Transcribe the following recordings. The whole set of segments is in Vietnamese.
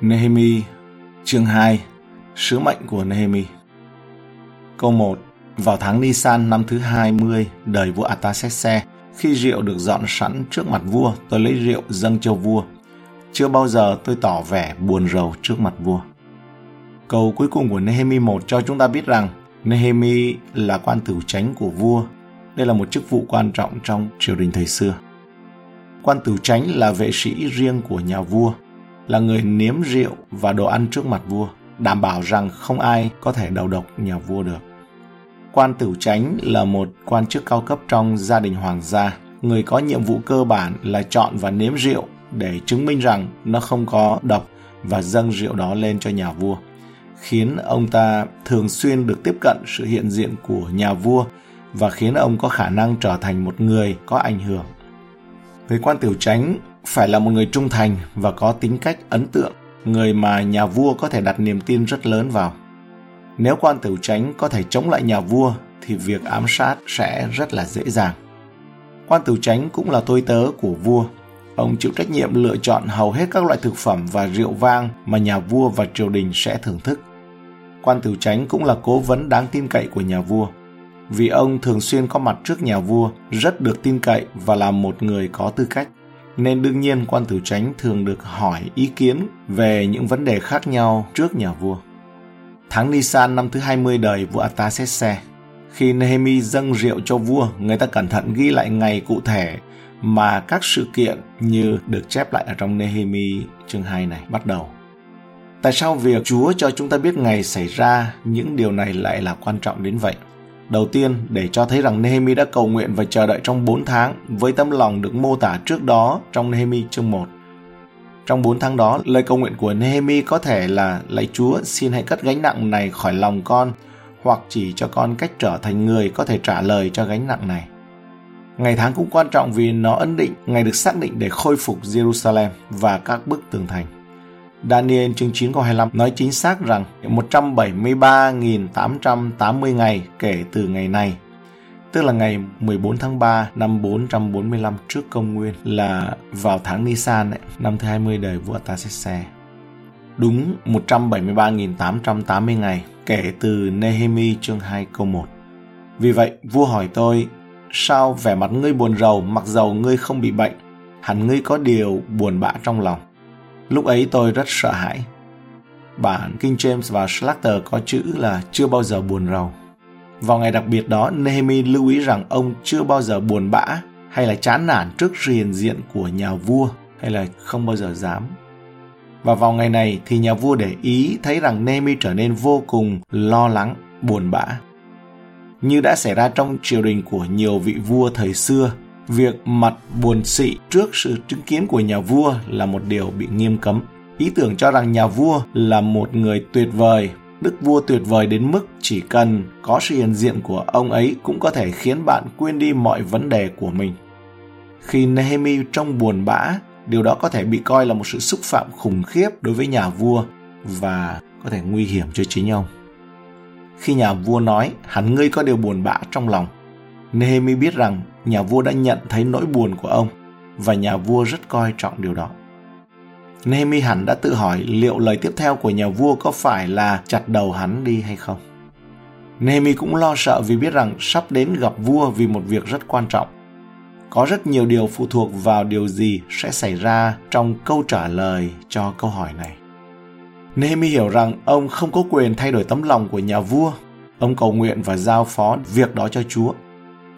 Nehemi chương 2 Sứ mệnh của Nehemi Câu 1 Vào tháng Nisan năm thứ 20 đời vua Artaxerxes, khi rượu được dọn sẵn trước mặt vua, tôi lấy rượu dâng cho vua. Chưa bao giờ tôi tỏ vẻ buồn rầu trước mặt vua. Câu cuối cùng của Nehemi 1 cho chúng ta biết rằng Nehemi là quan tử chánh của vua. Đây là một chức vụ quan trọng trong triều đình thời xưa. Quan tử chánh là vệ sĩ riêng của nhà vua, là người nếm rượu và đồ ăn trước mặt vua, đảm bảo rằng không ai có thể đầu độc nhà vua được. Quan tửu chánh là một quan chức cao cấp trong gia đình hoàng gia, người có nhiệm vụ cơ bản là chọn và nếm rượu để chứng minh rằng nó không có độc và dâng rượu đó lên cho nhà vua khiến ông ta thường xuyên được tiếp cận sự hiện diện của nhà vua và khiến ông có khả năng trở thành một người có ảnh hưởng. Người quan tiểu chánh phải là một người trung thành và có tính cách ấn tượng, người mà nhà vua có thể đặt niềm tin rất lớn vào. Nếu quan tiểu chánh có thể chống lại nhà vua thì việc ám sát sẽ rất là dễ dàng. Quan tiểu chánh cũng là tôi tớ của vua. Ông chịu trách nhiệm lựa chọn hầu hết các loại thực phẩm và rượu vang mà nhà vua và triều đình sẽ thưởng thức. Quan tiểu chánh cũng là cố vấn đáng tin cậy của nhà vua. Vì ông thường xuyên có mặt trước nhà vua, rất được tin cậy và là một người có tư cách nên đương nhiên quan tử chánh thường được hỏi ý kiến về những vấn đề khác nhau trước nhà vua. Tháng Nisan năm thứ 20 đời vua Artaxerxes, khi Nehemi dâng rượu cho vua, người ta cẩn thận ghi lại ngày cụ thể mà các sự kiện như được chép lại ở trong Nehemi chương 2 này bắt đầu. Tại sao việc Chúa cho chúng ta biết ngày xảy ra những điều này lại là quan trọng đến vậy? Đầu tiên, để cho thấy rằng Nehemi đã cầu nguyện và chờ đợi trong 4 tháng với tấm lòng được mô tả trước đó trong Nehemi chương 1. Trong 4 tháng đó, lời cầu nguyện của Nehemi có thể là Lạy Chúa xin hãy cất gánh nặng này khỏi lòng con hoặc chỉ cho con cách trở thành người có thể trả lời cho gánh nặng này. Ngày tháng cũng quan trọng vì nó ấn định ngày được xác định để khôi phục Jerusalem và các bức tường thành. Daniel chương 9 câu 25 nói chính xác rằng 173.880 ngày kể từ ngày này, tức là ngày 14 tháng 3 năm 445 trước công nguyên là vào tháng Nisan ấy, năm thứ 20 đời vua Artaxerxes. Đúng 173.880 ngày kể từ Nehemi chương 2 câu 1. Vì vậy, vua hỏi tôi, sao vẻ mặt ngươi buồn rầu mặc dầu ngươi không bị bệnh, hẳn ngươi có điều buồn bã trong lòng. Lúc ấy tôi rất sợ hãi. Bản King James và Slater có chữ là chưa bao giờ buồn rầu. Vào ngày đặc biệt đó, Nehemi lưu ý rằng ông chưa bao giờ buồn bã hay là chán nản trước sự hiện diện của nhà vua hay là không bao giờ dám. Và vào ngày này thì nhà vua để ý thấy rằng Nehemi trở nên vô cùng lo lắng, buồn bã. Như đã xảy ra trong triều đình của nhiều vị vua thời xưa Việc mặt buồn xị trước sự chứng kiến của nhà vua là một điều bị nghiêm cấm. Ý tưởng cho rằng nhà vua là một người tuyệt vời, đức vua tuyệt vời đến mức chỉ cần có sự hiện diện của ông ấy cũng có thể khiến bạn quên đi mọi vấn đề của mình. Khi Nehemi trông buồn bã, điều đó có thể bị coi là một sự xúc phạm khủng khiếp đối với nhà vua và có thể nguy hiểm cho chính ông. Khi nhà vua nói, hẳn ngươi có điều buồn bã trong lòng, Nehemi biết rằng nhà vua đã nhận thấy nỗi buồn của ông và nhà vua rất coi trọng điều đó. Nehemi hẳn đã tự hỏi liệu lời tiếp theo của nhà vua có phải là chặt đầu hắn đi hay không. Nehemi cũng lo sợ vì biết rằng sắp đến gặp vua vì một việc rất quan trọng. Có rất nhiều điều phụ thuộc vào điều gì sẽ xảy ra trong câu trả lời cho câu hỏi này. Nehemi hiểu rằng ông không có quyền thay đổi tấm lòng của nhà vua. Ông cầu nguyện và giao phó việc đó cho Chúa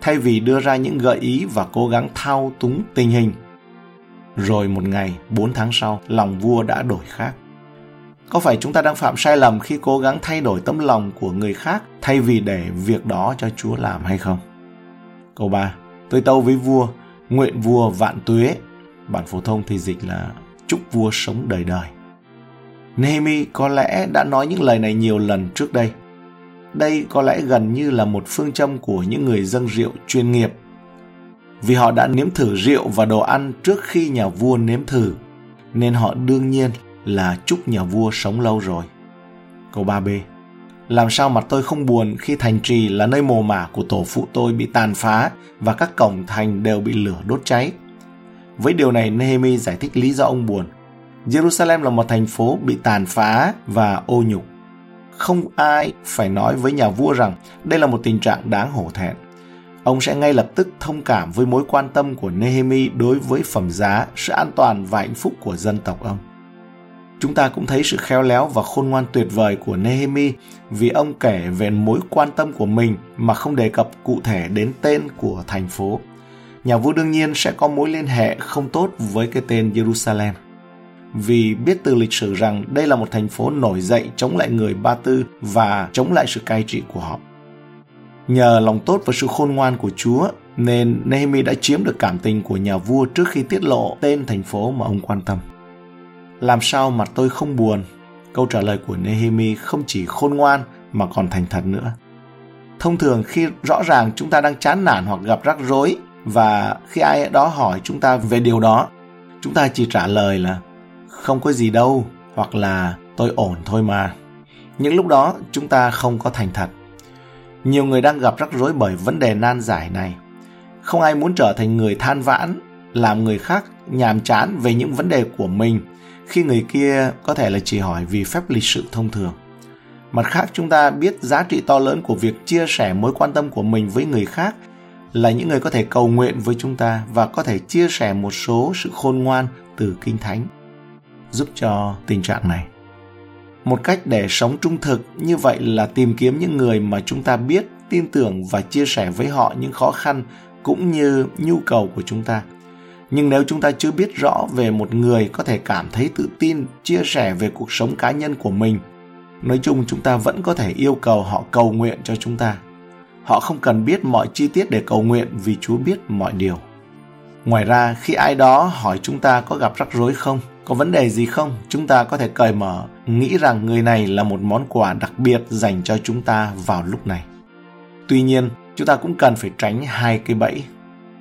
thay vì đưa ra những gợi ý và cố gắng thao túng tình hình. Rồi một ngày, 4 tháng sau, lòng vua đã đổi khác. Có phải chúng ta đang phạm sai lầm khi cố gắng thay đổi tấm lòng của người khác thay vì để việc đó cho Chúa làm hay không? Câu 3. Tôi tâu với vua, nguyện vua vạn tuế. Bản phổ thông thì dịch là chúc vua sống đời đời. Nehemi có lẽ đã nói những lời này nhiều lần trước đây đây có lẽ gần như là một phương châm của những người dâng rượu chuyên nghiệp. Vì họ đã nếm thử rượu và đồ ăn trước khi nhà vua nếm thử, nên họ đương nhiên là chúc nhà vua sống lâu rồi. Câu 3b Làm sao mặt tôi không buồn khi thành trì là nơi mồ mả của tổ phụ tôi bị tàn phá và các cổng thành đều bị lửa đốt cháy? Với điều này Nehemi giải thích lý do ông buồn. Jerusalem là một thành phố bị tàn phá và ô nhục. Không ai phải nói với nhà vua rằng đây là một tình trạng đáng hổ thẹn. Ông sẽ ngay lập tức thông cảm với mối quan tâm của Nehemi đối với phẩm giá, sự an toàn và hạnh phúc của dân tộc ông. Chúng ta cũng thấy sự khéo léo và khôn ngoan tuyệt vời của Nehemi vì ông kể về mối quan tâm của mình mà không đề cập cụ thể đến tên của thành phố. Nhà vua đương nhiên sẽ có mối liên hệ không tốt với cái tên Jerusalem vì biết từ lịch sử rằng đây là một thành phố nổi dậy chống lại người Ba Tư và chống lại sự cai trị của họ. Nhờ lòng tốt và sự khôn ngoan của Chúa nên Nehemi đã chiếm được cảm tình của nhà vua trước khi tiết lộ tên thành phố mà ông quan tâm. Làm sao mà tôi không buồn? Câu trả lời của Nehemi không chỉ khôn ngoan mà còn thành thật nữa. Thông thường khi rõ ràng chúng ta đang chán nản hoặc gặp rắc rối và khi ai đó hỏi chúng ta về điều đó, chúng ta chỉ trả lời là không có gì đâu hoặc là tôi ổn thôi mà. Những lúc đó chúng ta không có thành thật. Nhiều người đang gặp rắc rối bởi vấn đề nan giải này. Không ai muốn trở thành người than vãn, làm người khác nhàm chán về những vấn đề của mình khi người kia có thể là chỉ hỏi vì phép lịch sự thông thường. Mặt khác chúng ta biết giá trị to lớn của việc chia sẻ mối quan tâm của mình với người khác là những người có thể cầu nguyện với chúng ta và có thể chia sẻ một số sự khôn ngoan từ Kinh Thánh giúp cho tình trạng này. Một cách để sống trung thực như vậy là tìm kiếm những người mà chúng ta biết, tin tưởng và chia sẻ với họ những khó khăn cũng như nhu cầu của chúng ta. Nhưng nếu chúng ta chưa biết rõ về một người có thể cảm thấy tự tin chia sẻ về cuộc sống cá nhân của mình nói chung chúng ta vẫn có thể yêu cầu họ cầu nguyện cho chúng ta. Họ không cần biết mọi chi tiết để cầu nguyện vì chúa biết mọi điều. Ngoài ra khi ai đó hỏi chúng ta có gặp rắc rối không? Có vấn đề gì không? Chúng ta có thể cởi mở, nghĩ rằng người này là một món quà đặc biệt dành cho chúng ta vào lúc này. Tuy nhiên, chúng ta cũng cần phải tránh hai cái bẫy.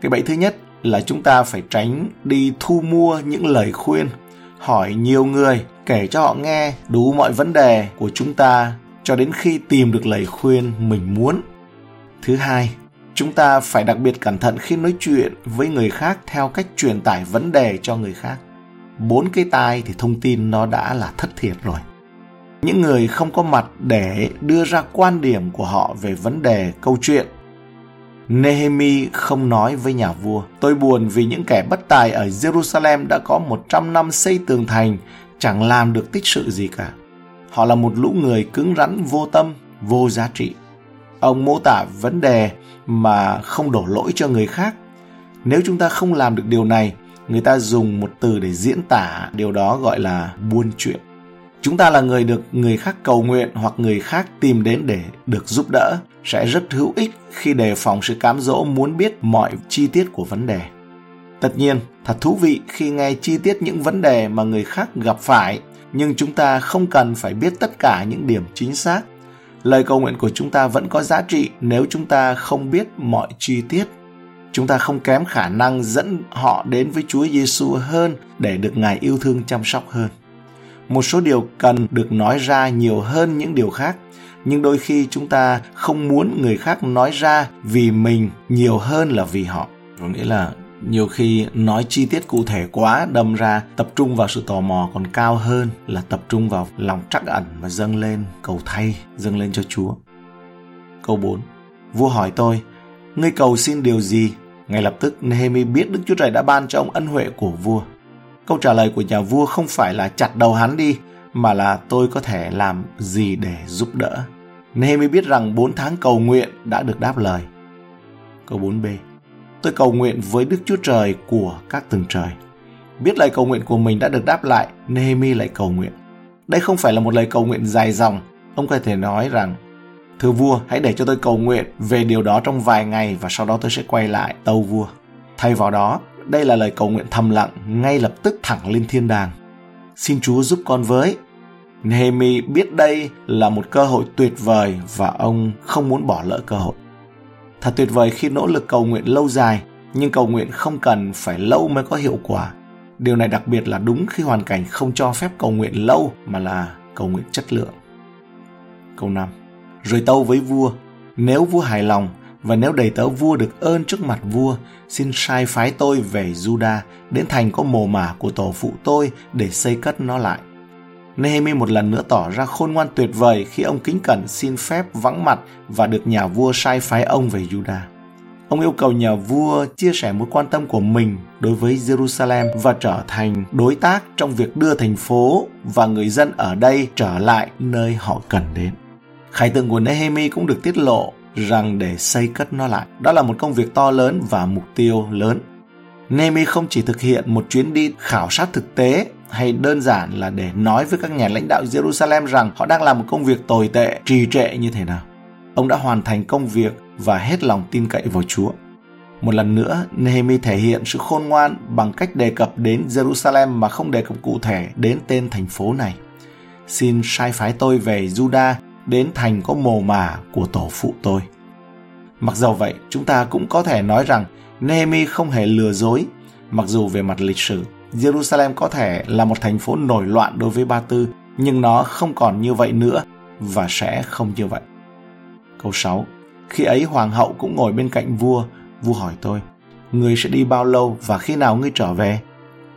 Cái bẫy thứ nhất là chúng ta phải tránh đi thu mua những lời khuyên, hỏi nhiều người, kể cho họ nghe đủ mọi vấn đề của chúng ta cho đến khi tìm được lời khuyên mình muốn. Thứ hai, chúng ta phải đặc biệt cẩn thận khi nói chuyện với người khác theo cách truyền tải vấn đề cho người khác bốn cái tai thì thông tin nó đã là thất thiệt rồi những người không có mặt để đưa ra quan điểm của họ về vấn đề câu chuyện Nehemi không nói với nhà vua, tôi buồn vì những kẻ bất tài ở Jerusalem đã có 100 năm xây tường thành, chẳng làm được tích sự gì cả. Họ là một lũ người cứng rắn vô tâm, vô giá trị. Ông mô tả vấn đề mà không đổ lỗi cho người khác. Nếu chúng ta không làm được điều này, người ta dùng một từ để diễn tả điều đó gọi là buôn chuyện. Chúng ta là người được người khác cầu nguyện hoặc người khác tìm đến để được giúp đỡ sẽ rất hữu ích khi đề phòng sự cám dỗ muốn biết mọi chi tiết của vấn đề. Tất nhiên, thật thú vị khi nghe chi tiết những vấn đề mà người khác gặp phải, nhưng chúng ta không cần phải biết tất cả những điểm chính xác. Lời cầu nguyện của chúng ta vẫn có giá trị nếu chúng ta không biết mọi chi tiết. Chúng ta không kém khả năng dẫn họ đến với Chúa Giêsu hơn để được Ngài yêu thương, chăm sóc hơn. Một số điều cần được nói ra nhiều hơn những điều khác, nhưng đôi khi chúng ta không muốn người khác nói ra vì mình nhiều hơn là vì họ. Có nghĩa là nhiều khi nói chi tiết cụ thể quá, đâm ra tập trung vào sự tò mò còn cao hơn là tập trung vào lòng trắc ẩn và dâng lên cầu thay, dâng lên cho chúa. Câu 4 vua hỏi tôi, ngươi cầu xin điều gì? Ngay lập tức Nehemi biết Đức Chúa Trời đã ban cho ông ân huệ của vua. Câu trả lời của nhà vua không phải là chặt đầu hắn đi, mà là tôi có thể làm gì để giúp đỡ. Nehemi biết rằng 4 tháng cầu nguyện đã được đáp lời. Câu 4b Tôi cầu nguyện với Đức Chúa Trời của các tầng trời. Biết lời cầu nguyện của mình đã được đáp lại, Nehemi lại cầu nguyện. Đây không phải là một lời cầu nguyện dài dòng. Ông có thể nói rằng, Thưa vua, hãy để cho tôi cầu nguyện về điều đó trong vài ngày và sau đó tôi sẽ quay lại tâu vua. Thay vào đó, đây là lời cầu nguyện thầm lặng ngay lập tức thẳng lên thiên đàng. Xin Chúa giúp con với, Nehemi biết đây là một cơ hội tuyệt vời và ông không muốn bỏ lỡ cơ hội. Thật tuyệt vời khi nỗ lực cầu nguyện lâu dài, nhưng cầu nguyện không cần phải lâu mới có hiệu quả. Điều này đặc biệt là đúng khi hoàn cảnh không cho phép cầu nguyện lâu mà là cầu nguyện chất lượng. Câu 5. Rồi tâu với vua, nếu vua hài lòng, Và nếu đầy tớ vua được ơn trước mặt vua, xin sai phái tôi về Juda, đến thành có mồ mả của tổ phụ tôi để xây cất nó lại. Nehemi một lần nữa tỏ ra khôn ngoan tuyệt vời khi ông kính cẩn xin phép vắng mặt và được nhà vua sai phái ông về Juda. Ông yêu cầu nhà vua chia sẻ mối quan tâm của mình đối với Jerusalem và trở thành đối tác trong việc đưa thành phố và người dân ở đây trở lại nơi họ cần đến. Khải tượng của Nehemi cũng được tiết lộ rằng để xây cất nó lại, đó là một công việc to lớn và mục tiêu lớn. Nehemi không chỉ thực hiện một chuyến đi khảo sát thực tế hay đơn giản là để nói với các nhà lãnh đạo Jerusalem rằng họ đang làm một công việc tồi tệ, trì trệ như thế nào. Ông đã hoàn thành công việc và hết lòng tin cậy vào Chúa. Một lần nữa, Nehemi thể hiện sự khôn ngoan bằng cách đề cập đến Jerusalem mà không đề cập cụ thể đến tên thành phố này. Xin sai phái tôi về Juda đến thành có mồ mả của tổ phụ tôi. Mặc dầu vậy, chúng ta cũng có thể nói rằng Nehemi không hề lừa dối, mặc dù về mặt lịch sử, Jerusalem có thể là một thành phố nổi loạn đối với Ba Tư, nhưng nó không còn như vậy nữa và sẽ không như vậy. Câu 6. Khi ấy hoàng hậu cũng ngồi bên cạnh vua, vua hỏi tôi, ngươi sẽ đi bao lâu và khi nào ngươi trở về?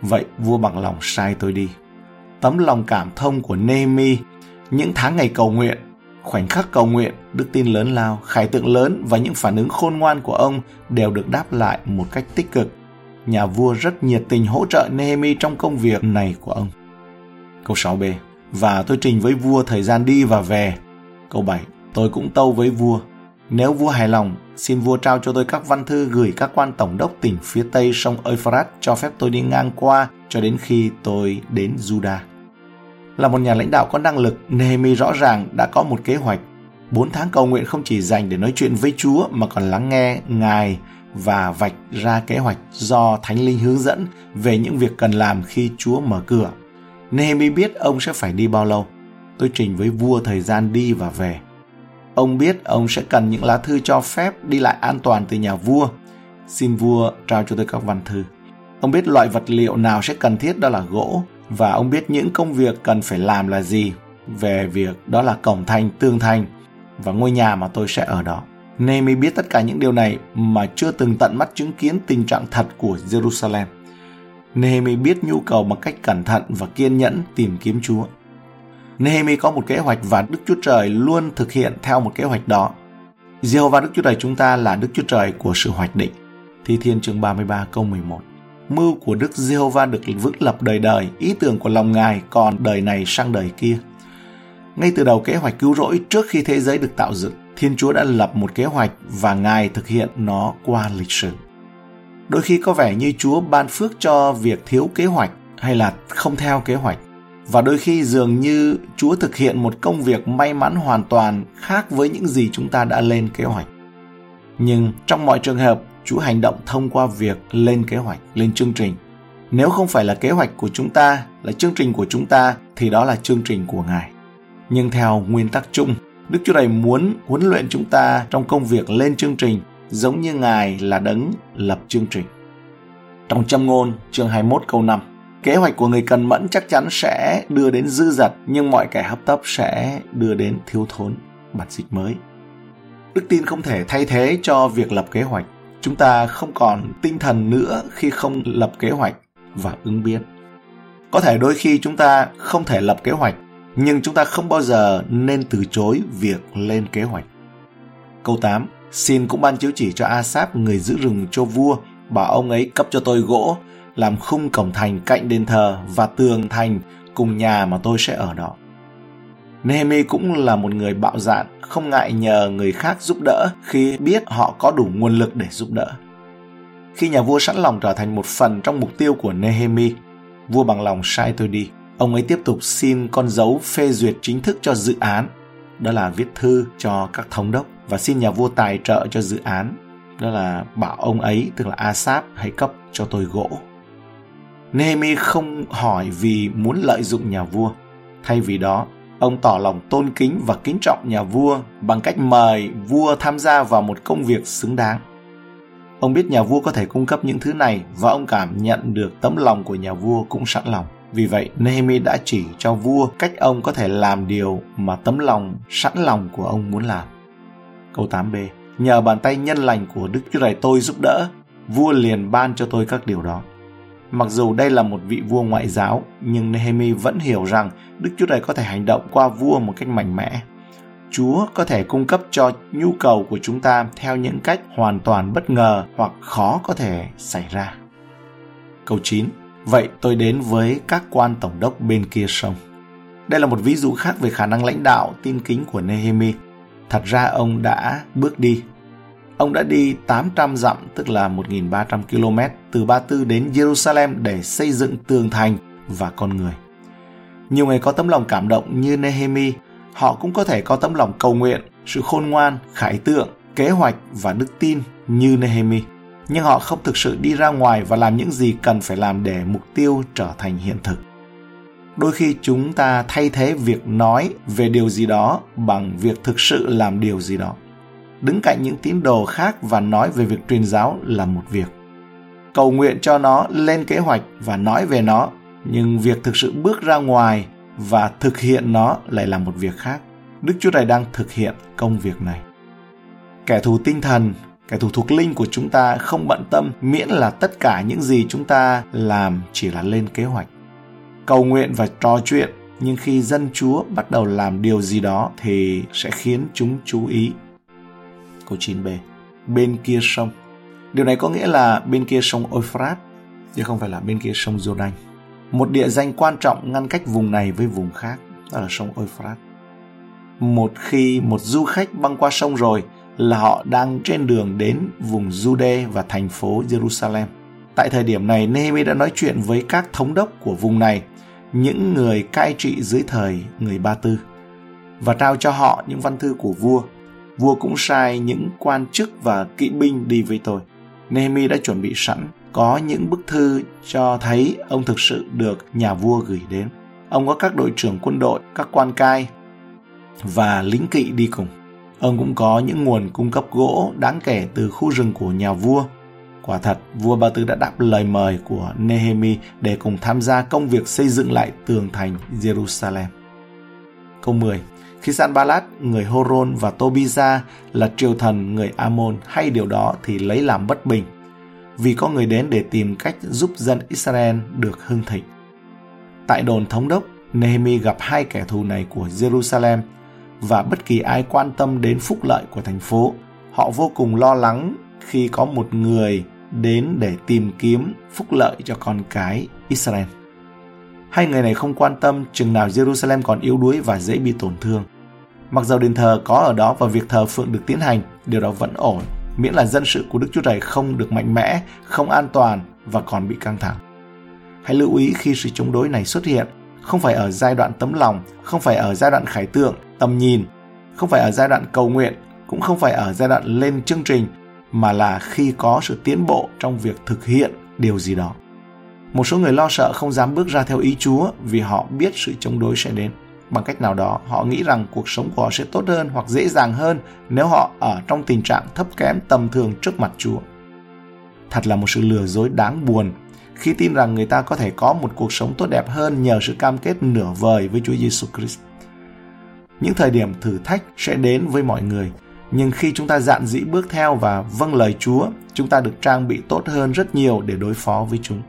Vậy vua bằng lòng sai tôi đi. Tấm lòng cảm thông của Nehemi, những tháng ngày cầu nguyện, khoảnh khắc cầu nguyện, đức tin lớn lao, khải tượng lớn và những phản ứng khôn ngoan của ông đều được đáp lại một cách tích cực. Nhà vua rất nhiệt tình hỗ trợ Nehemi trong công việc này của ông. Câu 6b Và tôi trình với vua thời gian đi và về. Câu 7 Tôi cũng tâu với vua nếu vua hài lòng, xin vua trao cho tôi các văn thư gửi các quan tổng đốc tỉnh phía tây sông Euphrates cho phép tôi đi ngang qua cho đến khi tôi đến Judah. Là một nhà lãnh đạo có năng lực, Nehemi rõ ràng đã có một kế hoạch. Bốn tháng cầu nguyện không chỉ dành để nói chuyện với Chúa mà còn lắng nghe Ngài và vạch ra kế hoạch do Thánh Linh hướng dẫn về những việc cần làm khi Chúa mở cửa. Nehemi biết ông sẽ phải đi bao lâu. Tôi trình với vua thời gian đi và về. Ông biết ông sẽ cần những lá thư cho phép đi lại an toàn từ nhà vua. Xin vua trao cho tôi các văn thư. Ông biết loại vật liệu nào sẽ cần thiết đó là gỗ và ông biết những công việc cần phải làm là gì về việc đó là cổng thành, tường thành và ngôi nhà mà tôi sẽ ở đó. Nehemi biết tất cả những điều này mà chưa từng tận mắt chứng kiến tình trạng thật của Jerusalem. Nehemi biết nhu cầu bằng cách cẩn thận và kiên nhẫn tìm kiếm Chúa. Nehemi có một kế hoạch và Đức Chúa Trời luôn thực hiện theo một kế hoạch đó. Jehovah Đức Chúa Trời chúng ta là Đức Chúa Trời của sự hoạch định. Thi Thiên chương 33 câu 11 Mưu của Đức Giê-hô-va được vững lập đời đời, ý tưởng của lòng Ngài còn đời này sang đời kia. Ngay từ đầu kế hoạch cứu rỗi trước khi thế giới được tạo dựng, Thiên Chúa đã lập một kế hoạch và Ngài thực hiện nó qua lịch sử. Đôi khi có vẻ như Chúa ban phước cho việc thiếu kế hoạch hay là không theo kế hoạch và đôi khi dường như Chúa thực hiện một công việc may mắn hoàn toàn khác với những gì chúng ta đã lên kế hoạch. Nhưng trong mọi trường hợp, Chúa hành động thông qua việc lên kế hoạch, lên chương trình. Nếu không phải là kế hoạch của chúng ta, là chương trình của chúng ta thì đó là chương trình của Ngài. Nhưng theo nguyên tắc chung, Đức Chúa Trời muốn huấn luyện chúng ta trong công việc lên chương trình giống như Ngài là đấng lập chương trình. Trong châm ngôn chương 21 câu 5 Kế hoạch của người cần mẫn chắc chắn sẽ đưa đến dư dật, nhưng mọi kẻ hấp tấp sẽ đưa đến thiếu thốn. Bản dịch mới. Đức tin không thể thay thế cho việc lập kế hoạch. Chúng ta không còn tinh thần nữa khi không lập kế hoạch và ứng biến. Có thể đôi khi chúng ta không thể lập kế hoạch, nhưng chúng ta không bao giờ nên từ chối việc lên kế hoạch. Câu 8. Xin cũng ban chiếu chỉ cho Asap người giữ rừng cho vua, bảo ông ấy cấp cho tôi gỗ làm khung cổng thành cạnh đền thờ và tường thành cùng nhà mà tôi sẽ ở đó. Nehemi cũng là một người bạo dạn, không ngại nhờ người khác giúp đỡ khi biết họ có đủ nguồn lực để giúp đỡ. Khi nhà vua sẵn lòng trở thành một phần trong mục tiêu của Nehemi, vua bằng lòng sai tôi đi. Ông ấy tiếp tục xin con dấu phê duyệt chính thức cho dự án, đó là viết thư cho các thống đốc và xin nhà vua tài trợ cho dự án, đó là bảo ông ấy, tức là Asap, hãy cấp cho tôi gỗ. Nehemi không hỏi vì muốn lợi dụng nhà vua. Thay vì đó, ông tỏ lòng tôn kính và kính trọng nhà vua bằng cách mời vua tham gia vào một công việc xứng đáng. Ông biết nhà vua có thể cung cấp những thứ này và ông cảm nhận được tấm lòng của nhà vua cũng sẵn lòng. Vì vậy, Nehemi đã chỉ cho vua cách ông có thể làm điều mà tấm lòng sẵn lòng của ông muốn làm. Câu 8b nhờ bàn tay nhân lành của Đức Chúa Trời tôi giúp đỡ, vua liền ban cho tôi các điều đó. Mặc dù đây là một vị vua ngoại giáo, nhưng Nehemi vẫn hiểu rằng Đức Chúa Trời có thể hành động qua vua một cách mạnh mẽ. Chúa có thể cung cấp cho nhu cầu của chúng ta theo những cách hoàn toàn bất ngờ hoặc khó có thể xảy ra. Câu 9. Vậy tôi đến với các quan tổng đốc bên kia sông. Đây là một ví dụ khác về khả năng lãnh đạo tin kính của Nehemi. Thật ra ông đã bước đi. Ông đã đi 800 dặm tức là 1.300 km từ Ba Tư đến Jerusalem để xây dựng tường thành và con người. Nhiều người có tấm lòng cảm động như Nehemi, họ cũng có thể có tấm lòng cầu nguyện, sự khôn ngoan, khải tượng, kế hoạch và đức tin như Nehemi. Nhưng họ không thực sự đi ra ngoài và làm những gì cần phải làm để mục tiêu trở thành hiện thực đôi khi chúng ta thay thế việc nói về điều gì đó bằng việc thực sự làm điều gì đó đứng cạnh những tín đồ khác và nói về việc truyền giáo là một việc. Cầu nguyện cho nó, lên kế hoạch và nói về nó, nhưng việc thực sự bước ra ngoài và thực hiện nó lại là một việc khác. Đức chúa trời đang thực hiện công việc này. Kẻ thù tinh thần, kẻ thù thuộc linh của chúng ta không bận tâm miễn là tất cả những gì chúng ta làm chỉ là lên kế hoạch. Cầu nguyện và trò chuyện, nhưng khi dân chúa bắt đầu làm điều gì đó thì sẽ khiến chúng chú ý câu 9b bên kia sông điều này có nghĩa là bên kia sông Euphrates chứ không phải là bên kia sông Jordan một địa danh quan trọng ngăn cách vùng này với vùng khác đó là sông Euphrates một khi một du khách băng qua sông rồi là họ đang trên đường đến vùng Jude và thành phố Jerusalem. Tại thời điểm này, Nehemi đã nói chuyện với các thống đốc của vùng này những người cai trị dưới thời người Ba Tư và trao cho họ những văn thư của vua. Vua cũng sai những quan chức và kỵ binh đi với tôi. Nehemi đã chuẩn bị sẵn, có những bức thư cho thấy ông thực sự được nhà vua gửi đến. Ông có các đội trưởng quân đội, các quan cai và lính kỵ đi cùng. Ông cũng có những nguồn cung cấp gỗ đáng kể từ khu rừng của nhà vua Quả thật, vua Ba Tư đã đáp lời mời của Nehemi để cùng tham gia công việc xây dựng lại tường thành Jerusalem. Câu 10. Khi Sanballat, người Horon và Tobiza là triều thần người Amon hay điều đó thì lấy làm bất bình, vì có người đến để tìm cách giúp dân Israel được hưng thịnh. Tại đồn thống đốc, Nehemi gặp hai kẻ thù này của Jerusalem và bất kỳ ai quan tâm đến phúc lợi của thành phố, họ vô cùng lo lắng khi có một người đến để tìm kiếm phúc lợi cho con cái Israel. Hai người này không quan tâm chừng nào Jerusalem còn yếu đuối và dễ bị tổn thương. Mặc dầu đền thờ có ở đó và việc thờ phượng được tiến hành, điều đó vẫn ổn, miễn là dân sự của Đức Chúa Trời không được mạnh mẽ, không an toàn và còn bị căng thẳng. Hãy lưu ý khi sự chống đối này xuất hiện, không phải ở giai đoạn tấm lòng, không phải ở giai đoạn khải tượng, tầm nhìn, không phải ở giai đoạn cầu nguyện, cũng không phải ở giai đoạn lên chương trình mà là khi có sự tiến bộ trong việc thực hiện điều gì đó. Một số người lo sợ không dám bước ra theo ý Chúa vì họ biết sự chống đối sẽ đến. Bằng cách nào đó, họ nghĩ rằng cuộc sống của họ sẽ tốt hơn hoặc dễ dàng hơn nếu họ ở trong tình trạng thấp kém tầm thường trước mặt Chúa. Thật là một sự lừa dối đáng buồn khi tin rằng người ta có thể có một cuộc sống tốt đẹp hơn nhờ sự cam kết nửa vời với Chúa Giêsu Christ. Những thời điểm thử thách sẽ đến với mọi người, nhưng khi chúng ta dạn dĩ bước theo và vâng lời Chúa, chúng ta được trang bị tốt hơn rất nhiều để đối phó với chúng.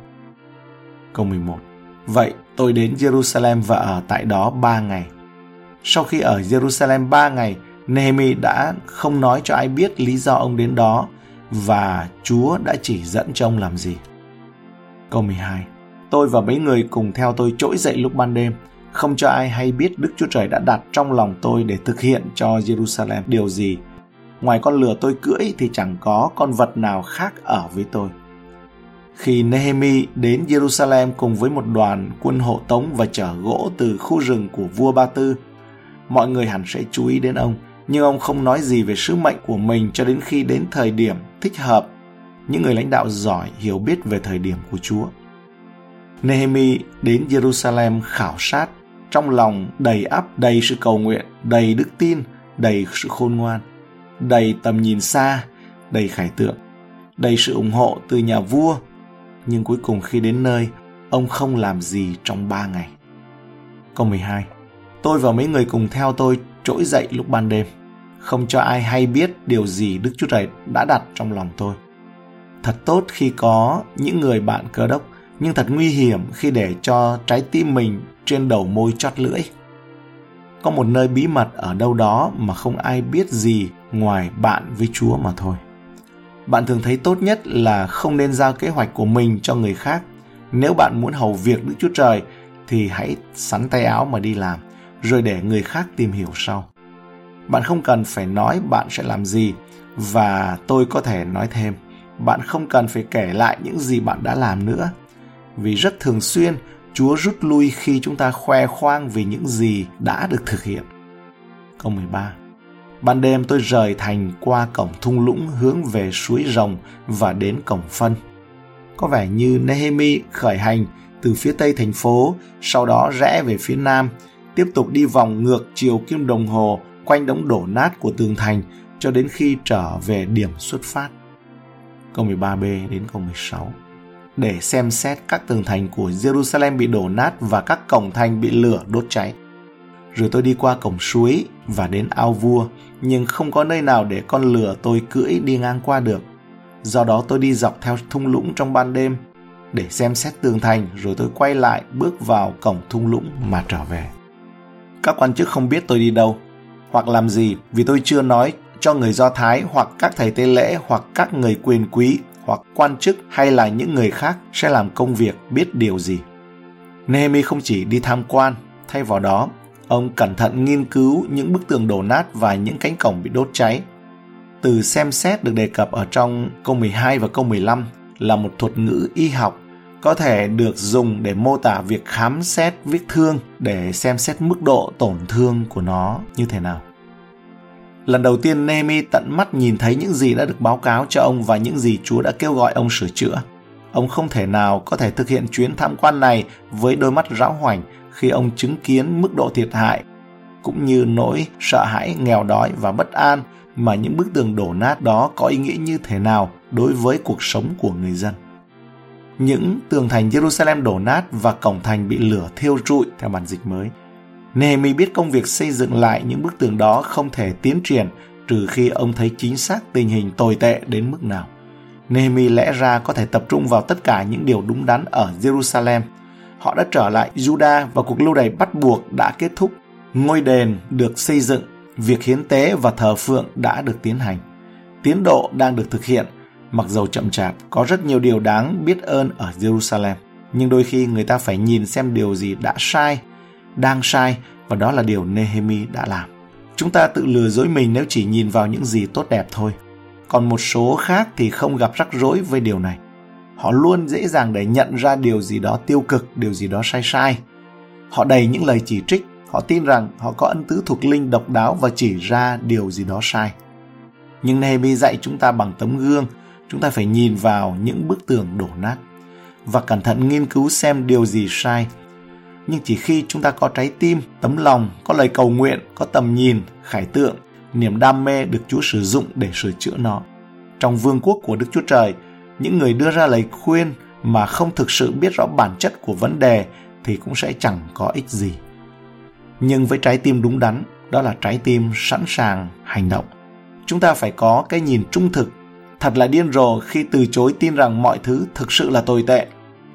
Câu 11 Vậy tôi đến Jerusalem và ở tại đó ba ngày. Sau khi ở Jerusalem ba ngày, Nehemi đã không nói cho ai biết lý do ông đến đó và Chúa đã chỉ dẫn cho ông làm gì. Câu 12 Tôi và mấy người cùng theo tôi trỗi dậy lúc ban đêm, không cho ai hay biết Đức Chúa Trời đã đặt trong lòng tôi để thực hiện cho Jerusalem điều gì ngoài con lừa tôi cưỡi thì chẳng có con vật nào khác ở với tôi. Khi Nehemi đến Jerusalem cùng với một đoàn quân hộ tống và chở gỗ từ khu rừng của vua Ba Tư, mọi người hẳn sẽ chú ý đến ông, nhưng ông không nói gì về sứ mệnh của mình cho đến khi đến thời điểm thích hợp. Những người lãnh đạo giỏi hiểu biết về thời điểm của Chúa. Nehemi đến Jerusalem khảo sát, trong lòng đầy ắp, đầy sự cầu nguyện, đầy đức tin, đầy sự khôn ngoan đầy tầm nhìn xa, đầy khải tượng, đầy sự ủng hộ từ nhà vua. Nhưng cuối cùng khi đến nơi, ông không làm gì trong ba ngày. Câu 12 Tôi và mấy người cùng theo tôi trỗi dậy lúc ban đêm. không cho ai hay biết điều gì Đức Chúa Trời đã đặt trong lòng tôi. Thật tốt khi có những người bạn cơ đốc, nhưng thật nguy hiểm khi để cho trái tim mình trên đầu môi chót lưỡi. Có một nơi bí mật ở đâu đó mà không ai biết gì ngoài bạn với Chúa mà thôi. Bạn thường thấy tốt nhất là không nên giao kế hoạch của mình cho người khác. Nếu bạn muốn hầu việc Đức Chúa Trời thì hãy sắn tay áo mà đi làm, rồi để người khác tìm hiểu sau. Bạn không cần phải nói bạn sẽ làm gì và tôi có thể nói thêm, bạn không cần phải kể lại những gì bạn đã làm nữa. Vì rất thường xuyên, Chúa rút lui khi chúng ta khoe khoang về những gì đã được thực hiện. Câu 13 Ban đêm tôi rời thành qua cổng thung lũng hướng về suối rồng và đến cổng phân. Có vẻ như Nehemi khởi hành từ phía tây thành phố, sau đó rẽ về phía nam, tiếp tục đi vòng ngược chiều kim đồng hồ quanh đống đổ nát của tường thành cho đến khi trở về điểm xuất phát. Câu 13b đến câu 16 để xem xét các tường thành của Jerusalem bị đổ nát và các cổng thành bị lửa đốt cháy. Rồi tôi đi qua cổng suối và đến ao vua, nhưng không có nơi nào để con lừa tôi cưỡi đi ngang qua được. Do đó tôi đi dọc theo thung lũng trong ban đêm để xem xét tường thành rồi tôi quay lại bước vào cổng thung lũng mà trở về. Các quan chức không biết tôi đi đâu hoặc làm gì vì tôi chưa nói cho người Do Thái hoặc các thầy tế lễ hoặc các người quyền quý hoặc quan chức hay là những người khác sẽ làm công việc biết điều gì. Nehemi không chỉ đi tham quan, thay vào đó, ông cẩn thận nghiên cứu những bức tường đổ nát và những cánh cổng bị đốt cháy. Từ xem xét được đề cập ở trong câu 12 và câu 15 là một thuật ngữ y học, có thể được dùng để mô tả việc khám xét vết thương để xem xét mức độ tổn thương của nó như thế nào. Lần đầu tiên Nehemi tận mắt nhìn thấy những gì đã được báo cáo cho ông và những gì Chúa đã kêu gọi ông sửa chữa. Ông không thể nào có thể thực hiện chuyến tham quan này với đôi mắt rão hoành khi ông chứng kiến mức độ thiệt hại cũng như nỗi sợ hãi, nghèo đói và bất an mà những bức tường đổ nát đó có ý nghĩa như thế nào đối với cuộc sống của người dân. Những tường thành Jerusalem đổ nát và cổng thành bị lửa thiêu trụi theo bản dịch mới Nehemi biết công việc xây dựng lại những bức tường đó không thể tiến triển trừ khi ông thấy chính xác tình hình tồi tệ đến mức nào. Nehemi lẽ ra có thể tập trung vào tất cả những điều đúng đắn ở Jerusalem. Họ đã trở lại Juda và cuộc lưu đày bắt buộc đã kết thúc. Ngôi đền được xây dựng, việc hiến tế và thờ phượng đã được tiến hành. Tiến độ đang được thực hiện, mặc dầu chậm chạp, có rất nhiều điều đáng biết ơn ở Jerusalem. Nhưng đôi khi người ta phải nhìn xem điều gì đã sai đang sai và đó là điều Nehemi đã làm. Chúng ta tự lừa dối mình nếu chỉ nhìn vào những gì tốt đẹp thôi. Còn một số khác thì không gặp rắc rối với điều này. Họ luôn dễ dàng để nhận ra điều gì đó tiêu cực, điều gì đó sai sai. Họ đầy những lời chỉ trích, họ tin rằng họ có ân tứ thuộc linh độc đáo và chỉ ra điều gì đó sai. Nhưng Nehemi dạy chúng ta bằng tấm gương, chúng ta phải nhìn vào những bức tường đổ nát và cẩn thận nghiên cứu xem điều gì sai nhưng chỉ khi chúng ta có trái tim, tấm lòng, có lời cầu nguyện, có tầm nhìn, khải tượng, niềm đam mê được Chúa sử dụng để sửa chữa nó. Trong vương quốc của Đức Chúa Trời, những người đưa ra lời khuyên mà không thực sự biết rõ bản chất của vấn đề thì cũng sẽ chẳng có ích gì. Nhưng với trái tim đúng đắn, đó là trái tim sẵn sàng hành động. Chúng ta phải có cái nhìn trung thực. Thật là điên rồ khi từ chối tin rằng mọi thứ thực sự là tồi tệ.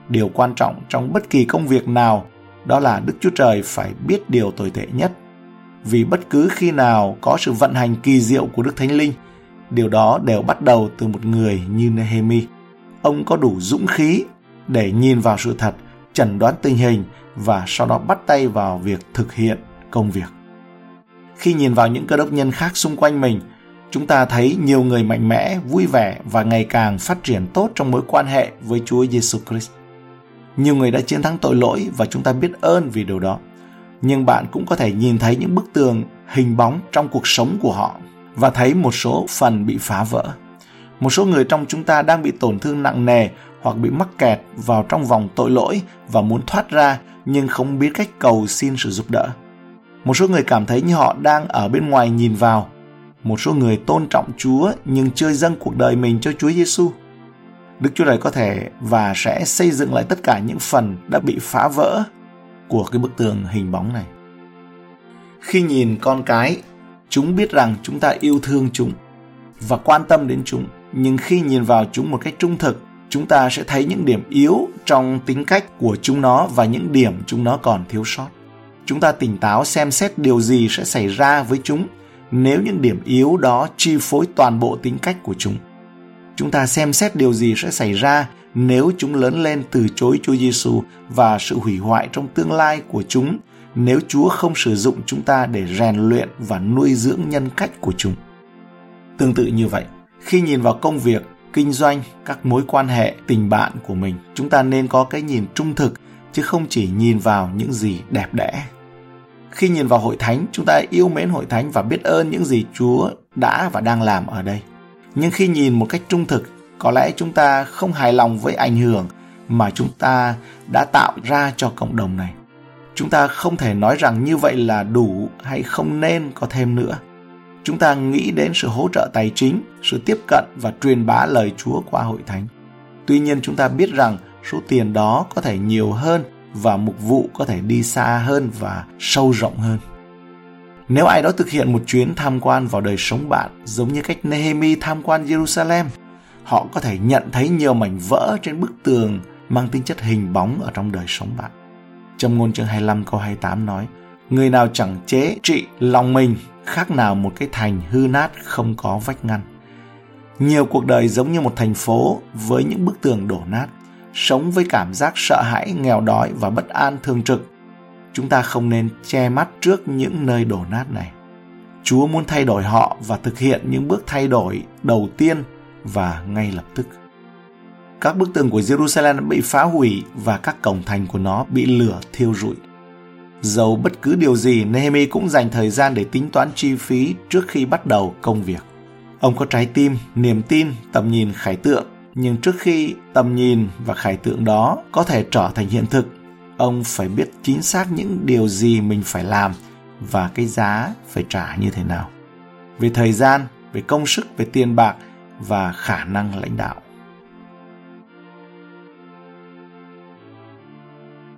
Điều quan trọng trong bất kỳ công việc nào đó là Đức Chúa Trời phải biết điều tồi tệ nhất. Vì bất cứ khi nào có sự vận hành kỳ diệu của Đức Thánh Linh, điều đó đều bắt đầu từ một người như Nehemi. Ông có đủ dũng khí để nhìn vào sự thật, chẩn đoán tình hình và sau đó bắt tay vào việc thực hiện công việc. Khi nhìn vào những cơ đốc nhân khác xung quanh mình, chúng ta thấy nhiều người mạnh mẽ, vui vẻ và ngày càng phát triển tốt trong mối quan hệ với Chúa Giêsu Christ. Nhiều người đã chiến thắng tội lỗi và chúng ta biết ơn vì điều đó. Nhưng bạn cũng có thể nhìn thấy những bức tường hình bóng trong cuộc sống của họ và thấy một số phần bị phá vỡ. Một số người trong chúng ta đang bị tổn thương nặng nề hoặc bị mắc kẹt vào trong vòng tội lỗi và muốn thoát ra nhưng không biết cách cầu xin sự giúp đỡ. Một số người cảm thấy như họ đang ở bên ngoài nhìn vào. Một số người tôn trọng Chúa nhưng chưa dâng cuộc đời mình cho Chúa Giêsu. Đức Chúa Trời có thể và sẽ xây dựng lại tất cả những phần đã bị phá vỡ của cái bức tường hình bóng này. Khi nhìn con cái Chúng biết rằng chúng ta yêu thương chúng và quan tâm đến chúng, nhưng khi nhìn vào chúng một cách trung thực, chúng ta sẽ thấy những điểm yếu trong tính cách của chúng nó và những điểm chúng nó còn thiếu sót. Chúng ta tỉnh táo xem xét điều gì sẽ xảy ra với chúng nếu những điểm yếu đó chi phối toàn bộ tính cách của chúng. Chúng ta xem xét điều gì sẽ xảy ra nếu chúng lớn lên từ chối Chúa Giêsu và sự hủy hoại trong tương lai của chúng nếu Chúa không sử dụng chúng ta để rèn luyện và nuôi dưỡng nhân cách của chúng. Tương tự như vậy, khi nhìn vào công việc, kinh doanh, các mối quan hệ, tình bạn của mình, chúng ta nên có cái nhìn trung thực chứ không chỉ nhìn vào những gì đẹp đẽ. Khi nhìn vào hội thánh, chúng ta yêu mến hội thánh và biết ơn những gì Chúa đã và đang làm ở đây. Nhưng khi nhìn một cách trung thực, có lẽ chúng ta không hài lòng với ảnh hưởng mà chúng ta đã tạo ra cho cộng đồng này. Chúng ta không thể nói rằng như vậy là đủ hay không nên có thêm nữa. Chúng ta nghĩ đến sự hỗ trợ tài chính, sự tiếp cận và truyền bá lời Chúa qua hội thánh. Tuy nhiên chúng ta biết rằng số tiền đó có thể nhiều hơn và mục vụ có thể đi xa hơn và sâu rộng hơn. Nếu ai đó thực hiện một chuyến tham quan vào đời sống bạn giống như cách Nehemi tham quan Jerusalem, họ có thể nhận thấy nhiều mảnh vỡ trên bức tường mang tính chất hình bóng ở trong đời sống bạn. Trong ngôn chương 25 câu 28 nói, Người nào chẳng chế trị lòng mình khác nào một cái thành hư nát không có vách ngăn. Nhiều cuộc đời giống như một thành phố với những bức tường đổ nát, sống với cảm giác sợ hãi, nghèo đói và bất an thường trực. Chúng ta không nên che mắt trước những nơi đổ nát này. Chúa muốn thay đổi họ và thực hiện những bước thay đổi đầu tiên và ngay lập tức. Các bức tường của Jerusalem bị phá hủy và các cổng thành của nó bị lửa thiêu rụi. Dầu bất cứ điều gì, Nehemi cũng dành thời gian để tính toán chi phí trước khi bắt đầu công việc. Ông có trái tim, niềm tin, tầm nhìn khải tượng, nhưng trước khi tầm nhìn và khải tượng đó có thể trở thành hiện thực, ông phải biết chính xác những điều gì mình phải làm và cái giá phải trả như thế nào. Về thời gian, về công sức, về tiền bạc và khả năng lãnh đạo.